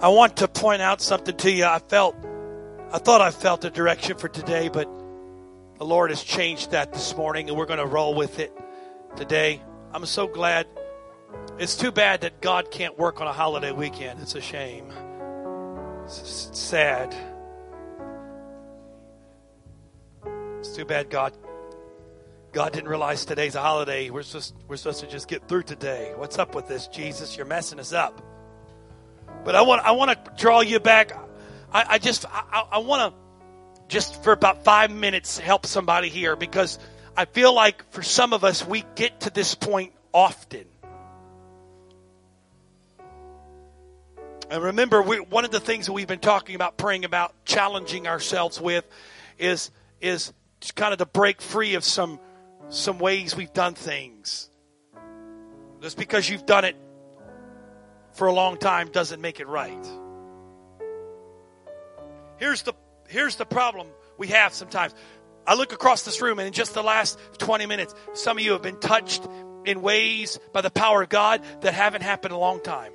I want to point out something to you. I felt, I thought I felt the direction for today, but the Lord has changed that this morning, and we're going to roll with it today. I'm so glad. It's too bad that God can't work on a holiday weekend. It's a shame. It's sad. It's too bad God God didn't realize today's a holiday. We're supposed, we're supposed to just get through today. What's up with this, Jesus? You're messing us up. But I want I want to draw you back. I, I just I, I want to just for about five minutes help somebody here because I feel like for some of us we get to this point often. And remember, we, one of the things that we've been talking about, praying about, challenging ourselves with, is is kind of to break free of some some ways we've done things. Just because you've done it for a long time doesn't make it right. Here's the here's the problem we have sometimes. I look across this room and in just the last 20 minutes, some of you have been touched in ways by the power of God that haven't happened a long time.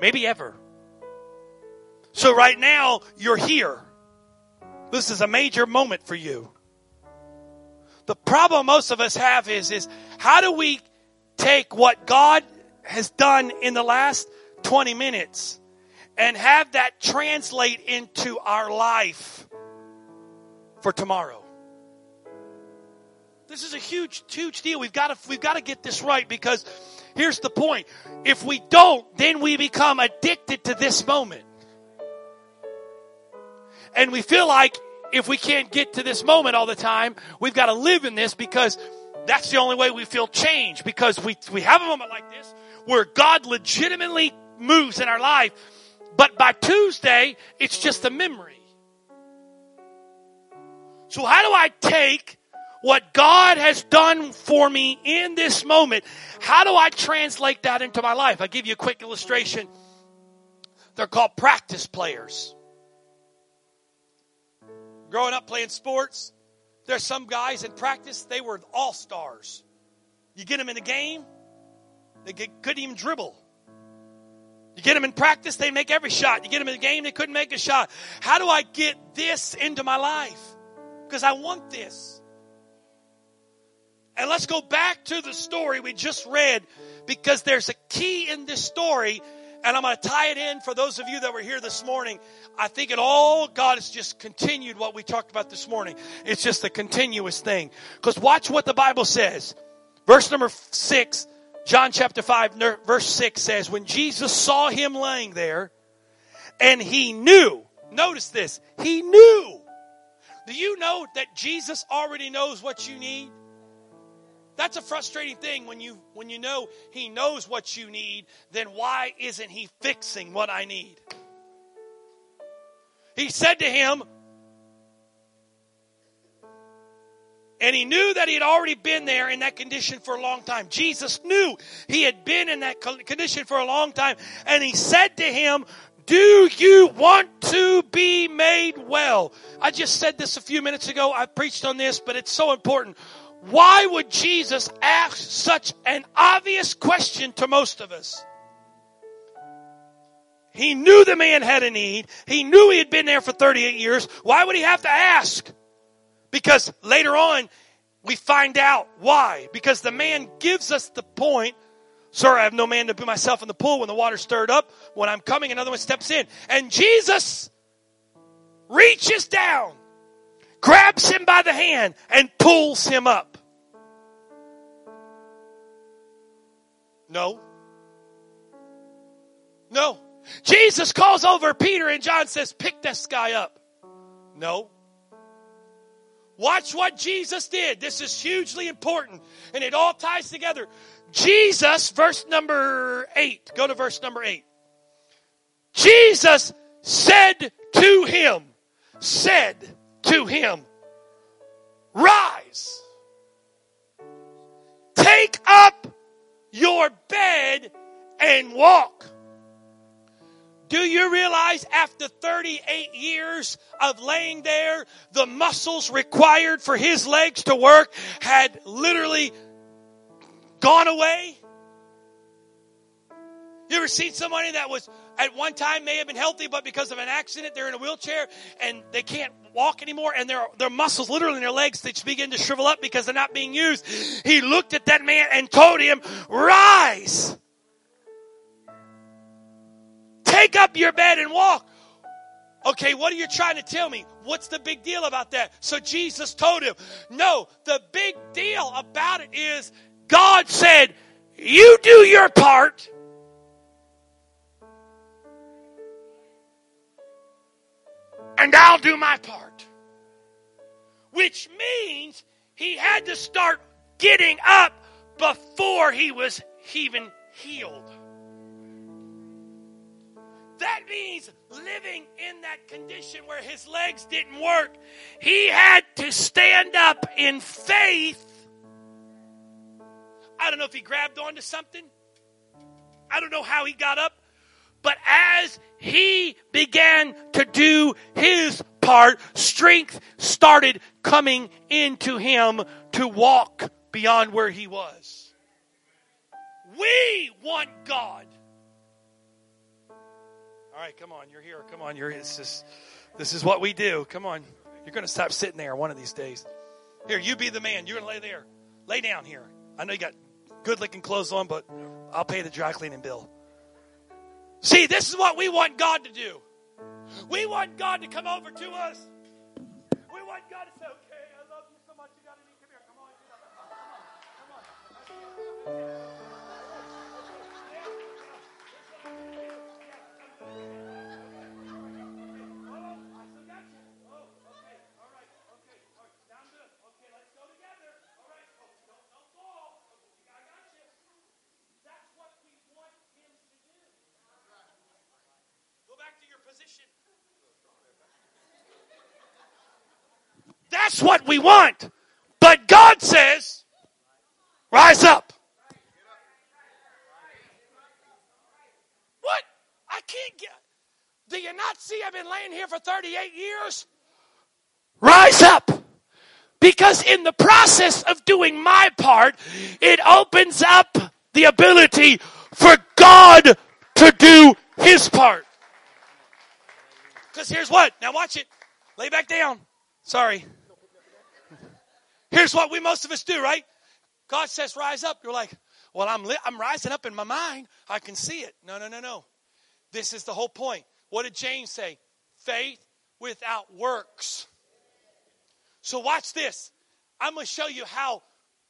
Maybe ever. So right now, you're here. This is a major moment for you. The problem most of us have is, is how do we take what God has done in the last 20 minutes and have that translate into our life for tomorrow. This is a huge, huge deal. We've got to, we've got to get this right because here's the point. If we don't, then we become addicted to this moment. And we feel like if we can't get to this moment all the time, we've got to live in this because that's the only way we feel change because we, we have a moment like this where God legitimately moves in our life. But by Tuesday, it's just a memory. So how do I take what God has done for me in this moment? How do I translate that into my life? I'll give you a quick illustration. They're called practice players. Growing up playing sports, there's some guys in practice, they were all stars. You get them in the game, they couldn't even dribble. You get them in practice, they make every shot. You get them in the game, they couldn't make a shot. How do I get this into my life? Because I want this. And let's go back to the story we just read because there's a key in this story and I'm going to tie it in for those of you that were here this morning. I think it all, God has just continued what we talked about this morning. It's just a continuous thing. Because watch what the Bible says. Verse number six John chapter 5 verse 6 says, when Jesus saw him laying there and he knew, notice this, he knew. Do you know that Jesus already knows what you need? That's a frustrating thing when you when you know he knows what you need, then why isn't he fixing what I need? He said to him, And he knew that he had already been there in that condition for a long time. Jesus knew he had been in that condition for a long time. And he said to him, do you want to be made well? I just said this a few minutes ago. I preached on this, but it's so important. Why would Jesus ask such an obvious question to most of us? He knew the man had a need. He knew he had been there for 38 years. Why would he have to ask? Because later on, we find out why. Because the man gives us the point. Sir, I have no man to put myself in the pool when the water stirred up. When I'm coming, another one steps in. And Jesus reaches down, grabs him by the hand, and pulls him up. No. No. Jesus calls over Peter and John says, pick this guy up. No. Watch what Jesus did. This is hugely important and it all ties together. Jesus, verse number eight. Go to verse number eight. Jesus said to him, said to him, rise, take up your bed and walk. Do you realize after 38 years of laying there, the muscles required for his legs to work had literally gone away? You ever seen somebody that was at one time may have been healthy, but because of an accident, they're in a wheelchair and they can't walk anymore and their, their muscles literally in their legs, they begin to shrivel up because they're not being used. He looked at that man and told him, rise. Take up your bed and walk. Okay, what are you trying to tell me? What's the big deal about that? So Jesus told him, no, the big deal about it is God said, you do your part. And I'll do my part. Which means he had to start getting up before he was even healed. That means living in that condition where his legs didn't work. He had to stand up in faith. I don't know if he grabbed onto something. I don't know how he got up. But as he began to do his part, strength started coming into him to walk beyond where he was. We want God all right, come on, you're here. Come on, you're. It's just, this is what we do. Come on, you're going to stop sitting there one of these days. Here, you be the man. You're going to lay there. Lay down here. I know you got good looking clothes on, but I'll pay the dry cleaning bill. See, this is what we want God to do. We want God to come over to us. We want God to say, That's what we want. But God says, rise up. What? I can't get. Do you not see I've been laying here for 38 years? Rise up. Because in the process of doing my part, it opens up the ability for God to do his part. Because here's what. Now watch it. Lay back down. Sorry. Here's what we most of us do, right? God says, rise up. You're like, well, I'm, li- I'm rising up in my mind. I can see it. No, no, no, no. This is the whole point. What did James say? Faith without works. So watch this. I'm going to show you how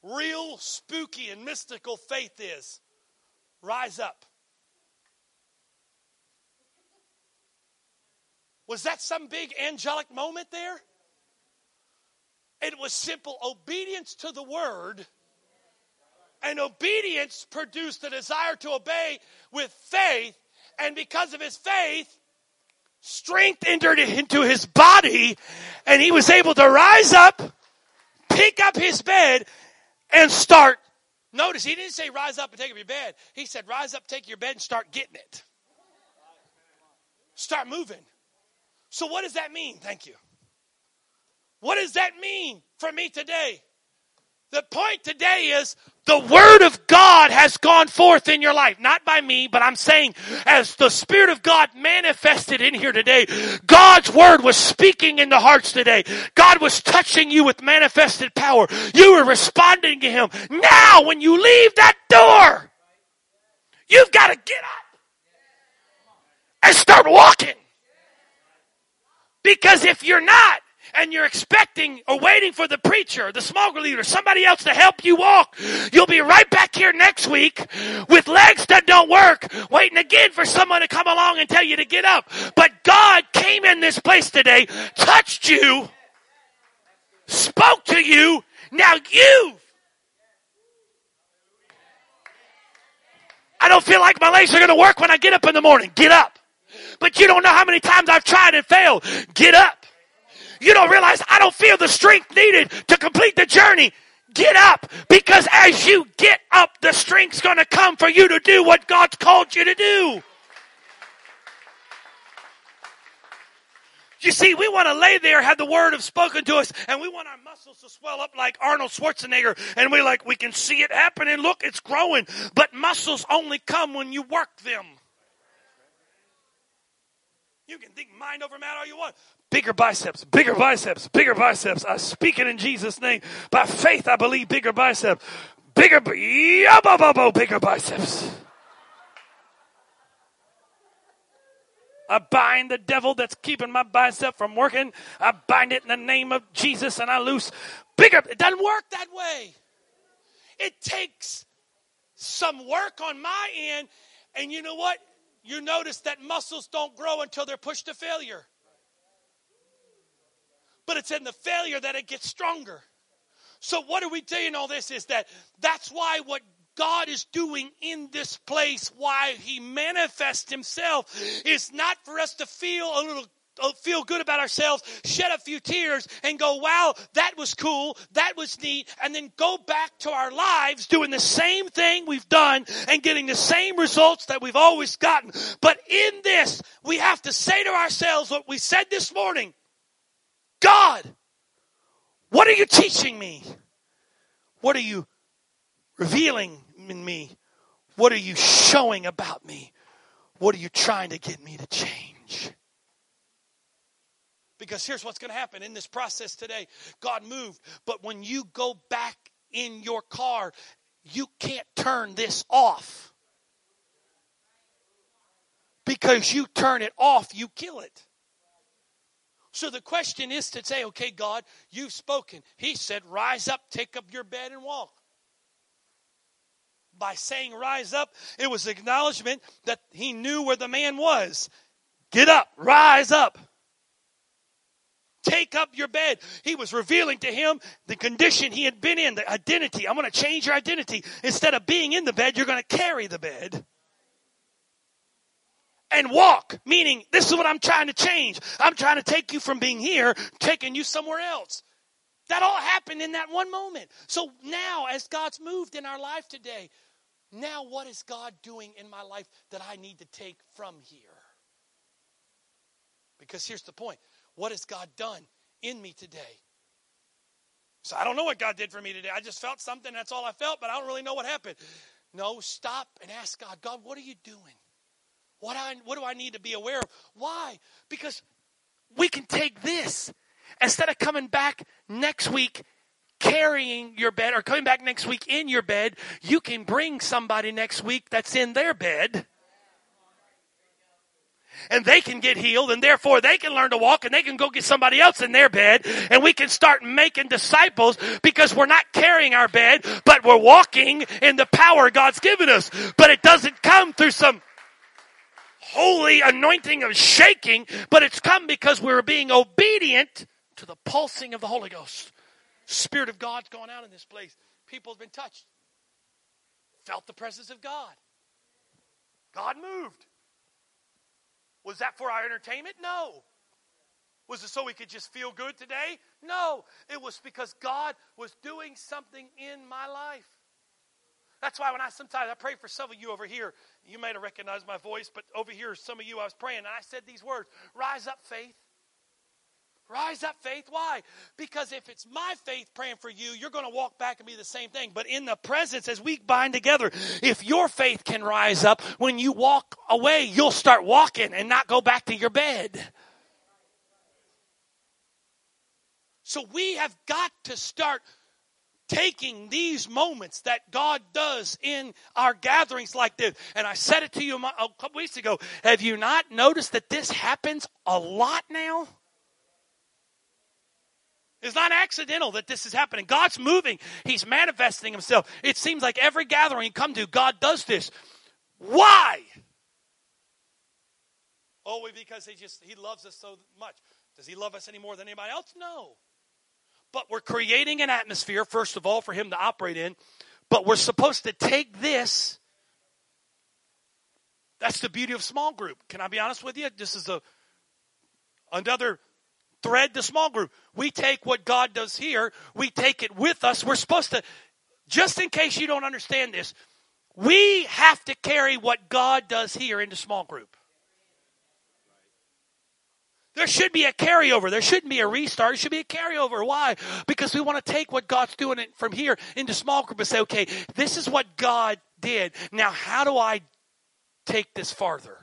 real spooky and mystical faith is. Rise up. Was that some big angelic moment there? It was simple obedience to the word. And obedience produced the desire to obey with faith. And because of his faith, strength entered into his body. And he was able to rise up, pick up his bed, and start. Notice he didn't say rise up and take up your bed. He said rise up, take your bed, and start getting it. Start moving. So, what does that mean? Thank you. What does that mean for me today? The point today is the Word of God has gone forth in your life. Not by me, but I'm saying as the Spirit of God manifested in here today, God's Word was speaking in the hearts today. God was touching you with manifested power. You were responding to Him. Now, when you leave that door, you've got to get up and start walking. Because if you're not, and you're expecting or waiting for the preacher, the small group leader, somebody else to help you walk, you'll be right back here next week with legs that don't work, waiting again for someone to come along and tell you to get up. But God came in this place today, touched you, spoke to you. Now you I don't feel like my legs are going to work when I get up in the morning. Get up. But you don't know how many times I've tried and failed. Get up. You don't realize I don't feel the strength needed to complete the journey. Get up because as you get up, the strength's going to come for you to do what God's called you to do. You see, we want to lay there, have the word of spoken to us, and we want our muscles to swell up like Arnold Schwarzenegger, and we like we can see it happening. Look, it's growing. But muscles only come when you work them. You can think mind over matter all you want. Bigger biceps, bigger biceps, bigger biceps. I speak it in Jesus' name. By faith, I believe bigger biceps. Bigger, bigger biceps. I bind the devil that's keeping my bicep from working. I bind it in the name of Jesus and I loose bigger. It doesn't work that way. It takes some work on my end. And you know what? You notice that muscles don't grow until they're pushed to failure. But it's in the failure that it gets stronger. So, what are we doing all this? Is that that's why what God is doing in this place, why He manifests Himself, is not for us to feel a little uh, feel good about ourselves, shed a few tears, and go, wow, that was cool, that was neat, and then go back to our lives doing the same thing we've done and getting the same results that we've always gotten. But in this, we have to say to ourselves what we said this morning God, what are you teaching me? What are you revealing in me? What are you showing about me? What are you trying to get me to change? Because here's what's going to happen in this process today God moved, but when you go back in your car, you can't turn this off. Because you turn it off, you kill it. So the question is to say, okay, God, you've spoken. He said, rise up, take up your bed, and walk by saying rise up, it was acknowledgement that he knew where the man was. Get up, rise up. Take up your bed. He was revealing to him the condition he had been in, the identity. I'm going to change your identity. Instead of being in the bed, you're going to carry the bed and walk, meaning this is what I'm trying to change. I'm trying to take you from being here, taking you somewhere else. That all happened in that one moment. So now, as God's moved in our life today, now, what is God doing in my life that I need to take from here? Because here's the point what has God done in me today? So I don't know what God did for me today. I just felt something. That's all I felt, but I don't really know what happened. No, stop and ask God, God, what are you doing? What, I, what do I need to be aware of? Why? Because we can take this instead of coming back next week carrying your bed or coming back next week in your bed, you can bring somebody next week that's in their bed. And they can get healed, and therefore they can learn to walk, and they can go get somebody else in their bed, and we can start making disciples because we're not carrying our bed, but we're walking in the power God's given us. But it doesn't come through some holy anointing of shaking, but it's come because we're being obedient to the pulsing of the Holy Ghost. Spirit of God's gone out in this place. People have been touched, felt the presence of God. God moved. Was that for our entertainment? No. Was it so we could just feel good today? No. It was because God was doing something in my life. That's why when I sometimes I pray for some of you over here, you may have recognized my voice, but over here, some of you I was praying, and I said these words Rise up, faith. Rise up, faith. Why? Because if it's my faith praying for you, you're going to walk back and be the same thing. But in the presence, as we bind together, if your faith can rise up, when you walk away, you'll start walking and not go back to your bed. So we have got to start taking these moments that God does in our gatherings like this. And I said it to you a couple weeks ago. Have you not noticed that this happens a lot now? It's not accidental that this is happening. God's moving. He's manifesting himself. It seems like every gathering you come to, God does this. Why? Oh, because he just he loves us so much. Does he love us any more than anybody else? No. But we're creating an atmosphere, first of all, for him to operate in. But we're supposed to take this. That's the beauty of small group. Can I be honest with you? This is a another thread to small group. We take what God does here, we take it with us. We're supposed to, just in case you don't understand this, we have to carry what God does here into small group. There should be a carryover. There shouldn't be a restart. It should be a carryover. Why? Because we want to take what God's doing from here into small group and say, okay, this is what God did. Now, how do I take this farther?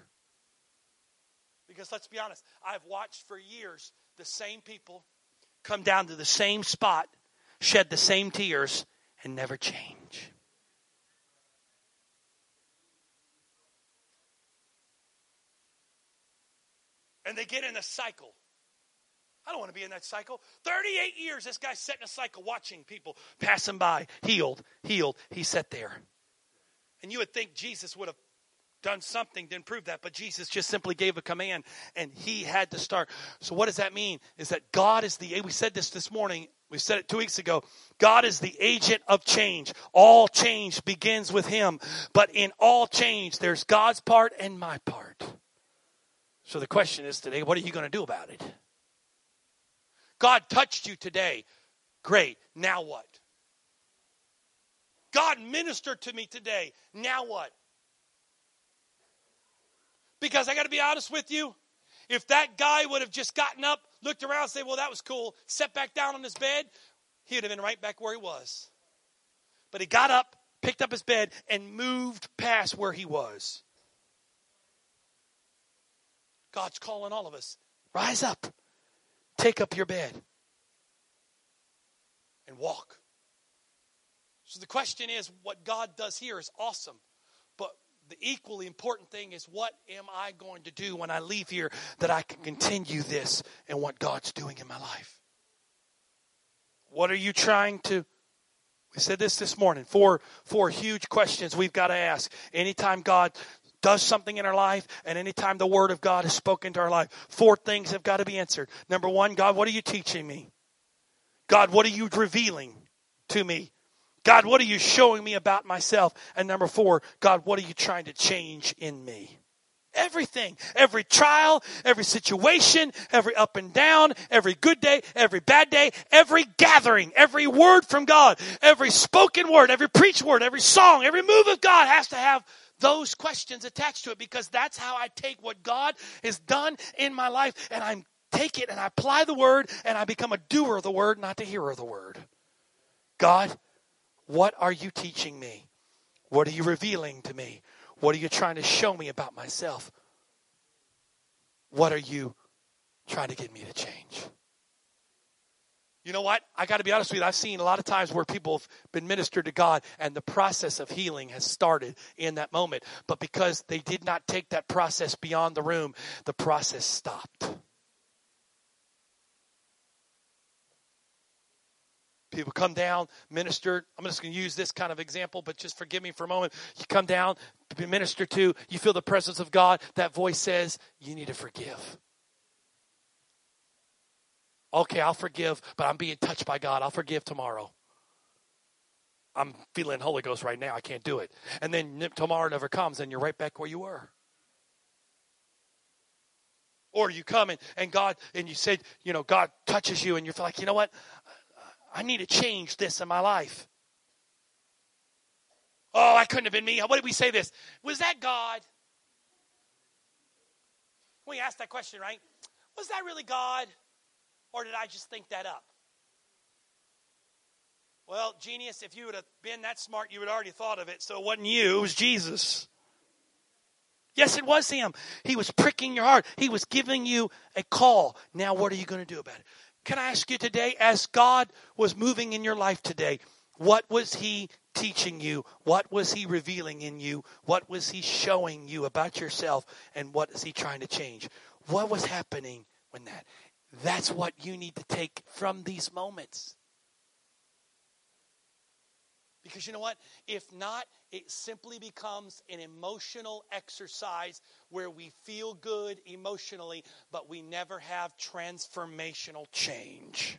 Because let's be honest, I've watched for years the same people come down to the same spot, shed the same tears, and never change. And they get in a cycle. I don't want to be in that cycle. 38 years, this guy's set in a cycle watching people passing by, healed, healed. He sat there. And you would think Jesus would have done something to improve that, but Jesus just simply gave a command and he had to start. So, what does that mean? Is that God is the, we said this this morning, we said it two weeks ago. God is the agent of change. All change begins with him, but in all change, there's God's part and my part. So the question is today, what are you going to do about it? God touched you today. Great. Now what? God ministered to me today. Now what? Because I got to be honest with you, if that guy would have just gotten up, looked around, and said, Well, that was cool, sat back down on his bed, he would have been right back where he was. But he got up, picked up his bed, and moved past where he was. God's calling all of us. Rise up. Take up your bed and walk. So the question is what God does here is awesome. But the equally important thing is what am I going to do when I leave here that I can continue this and what God's doing in my life? What are you trying to we said this this morning. Four, four huge questions we've got to ask. Anytime God does something in our life, and anytime the Word of God is spoken to our life, four things have got to be answered. Number one, God, what are you teaching me? God, what are you revealing to me? God, what are you showing me about myself? And number four, God, what are you trying to change in me? Everything, every trial, every situation, every up and down, every good day, every bad day, every gathering, every word from God, every spoken word, every preached word, every song, every move of God has to have those questions attached to it because that's how I take what God has done in my life and I take it and I apply the word and I become a doer of the word, not the hearer of the word. God, what are you teaching me? What are you revealing to me? What are you trying to show me about myself? What are you trying to get me to change? You know what? I got to be honest with you. I've seen a lot of times where people have been ministered to God and the process of healing has started in that moment. But because they did not take that process beyond the room, the process stopped. People come down, minister. I'm just going to use this kind of example, but just forgive me for a moment. You come down, be ministered to, you feel the presence of God. That voice says, You need to forgive. Okay, I'll forgive, but I'm being touched by God. I'll forgive tomorrow. I'm feeling Holy Ghost right now. I can't do it. And then tomorrow never comes, and you're right back where you were. Or you come and, and God, and you said, you know, God touches you, and you're like, you know what? I need to change this in my life. Oh, I couldn't have been me. What did we say this? Was that God? We asked that question, right? Was that really God? Or did I just think that up? Well, genius, if you would have been that smart, you would have already thought of it. So it wasn't you, it was Jesus. Yes, it was him. He was pricking your heart. He was giving you a call. Now, what are you going to do about it? Can I ask you today, as God was moving in your life today, what was He teaching you? What was He revealing in you? What was He showing you about yourself? And what is He trying to change? What was happening when that? That's what you need to take from these moments. Because you know what? If not, it simply becomes an emotional exercise where we feel good emotionally, but we never have transformational change.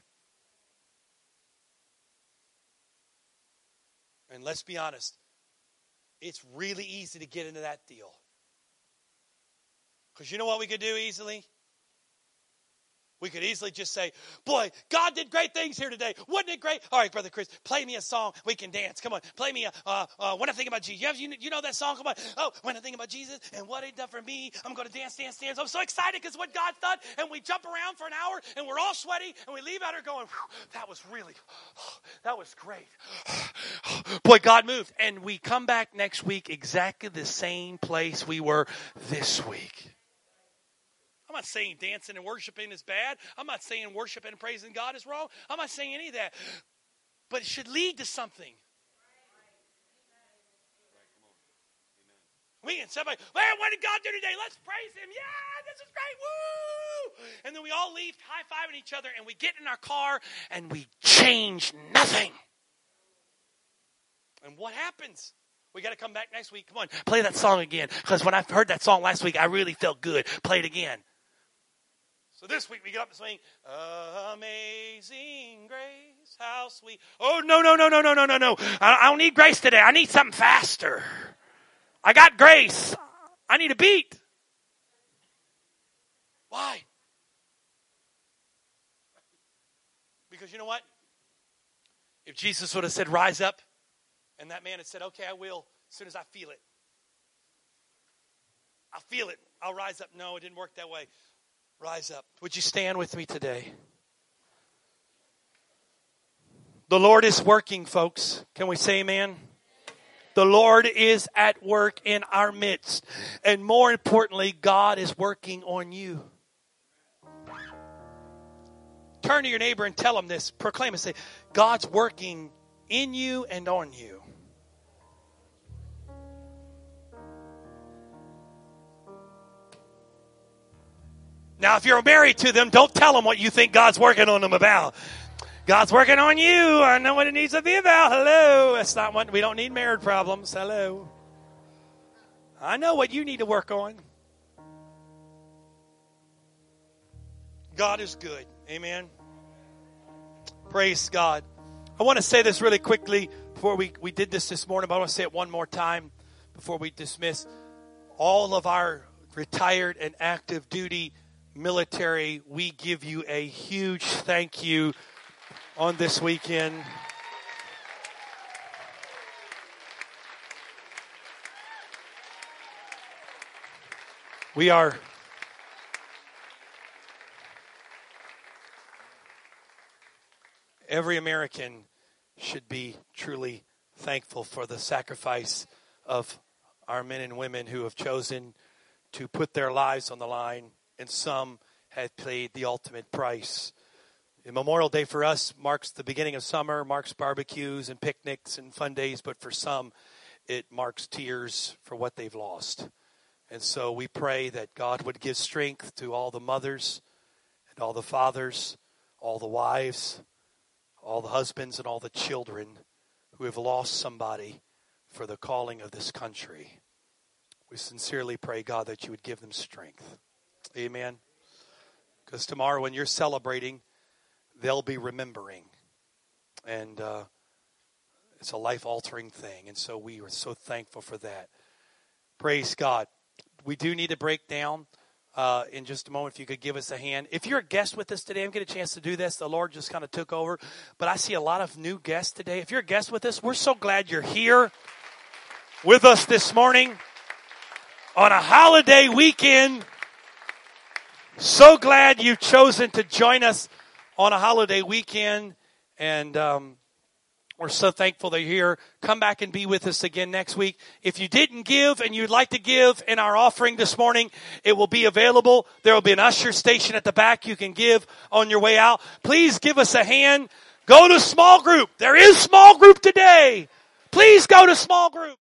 And let's be honest, it's really easy to get into that deal. Because you know what we could do easily? We could easily just say, Boy, God did great things here today. Wasn't it great? All right, Brother Chris, play me a song. We can dance. Come on, play me a, uh, uh, When I Think About Jesus. You, you, know that song? Come on. Oh, when I think about Jesus and what he done for me, I'm going to dance, dance, dance. I'm so excited because what God's done. And we jump around for an hour and we're all sweaty and we leave out here going, That was really, that was great. Boy, God moved. And we come back next week exactly the same place we were this week. I'm not saying dancing and worshiping is bad. I'm not saying worshiping and praising God is wrong. I'm not saying any of that. But it should lead to something. We can somebody, well, what did God do today? Let's praise Him. Yeah, this is great. Woo! And then we all leave high fiving each other and we get in our car and we change nothing. And what happens? We got to come back next week. Come on, play that song again. Because when I heard that song last week, I really felt good. Play it again. So this week we get up and sing, Amazing Grace, how sweet. Oh, no, no, no, no, no, no, no, no. I don't need grace today. I need something faster. I got grace. I need a beat. Why? Because you know what? If Jesus would have said, Rise up, and that man had said, Okay, I will, as soon as I feel it. I feel it. I'll rise up. No, it didn't work that way. Rise up. Would you stand with me today? The Lord is working, folks. Can we say amen? The Lord is at work in our midst. And more importantly, God is working on you. Turn to your neighbor and tell him this. Proclaim and say, God's working in you and on you. Now, if you're married to them, don't tell them what you think God's working on them about. God's working on you. I know what it needs to be about. Hello. That's not what we don't need marriage problems. Hello. I know what you need to work on. God is good. Amen. Praise God. I want to say this really quickly before we, we did this this morning, but I want to say it one more time before we dismiss. All of our retired and active duty military, we give you a huge thank you on this weekend. We are every American should be truly thankful for the sacrifice of our men and women who have chosen to put their lives on the line and some have paid the ultimate price. And Memorial Day for us marks the beginning of summer, marks barbecues and picnics and fun days, but for some, it marks tears for what they've lost. And so we pray that God would give strength to all the mothers and all the fathers, all the wives, all the husbands, and all the children who have lost somebody for the calling of this country. We sincerely pray, God, that you would give them strength. Amen. Because tomorrow, when you're celebrating, they'll be remembering. And uh, it's a life altering thing. And so we are so thankful for that. Praise God. We do need to break down. Uh, in just a moment, if you could give us a hand. If you're a guest with us today, I'm getting a chance to do this. The Lord just kind of took over, but I see a lot of new guests today. If you're a guest with us, we're so glad you're here with us this morning on a holiday weekend. So glad you've chosen to join us on a holiday weekend, and um, we're so thankful that you're here. Come back and be with us again next week. If you didn't give and you'd like to give in our offering this morning, it will be available. There will be an usher station at the back you can give on your way out. Please give us a hand. Go to small group. There is small group today. Please go to small group.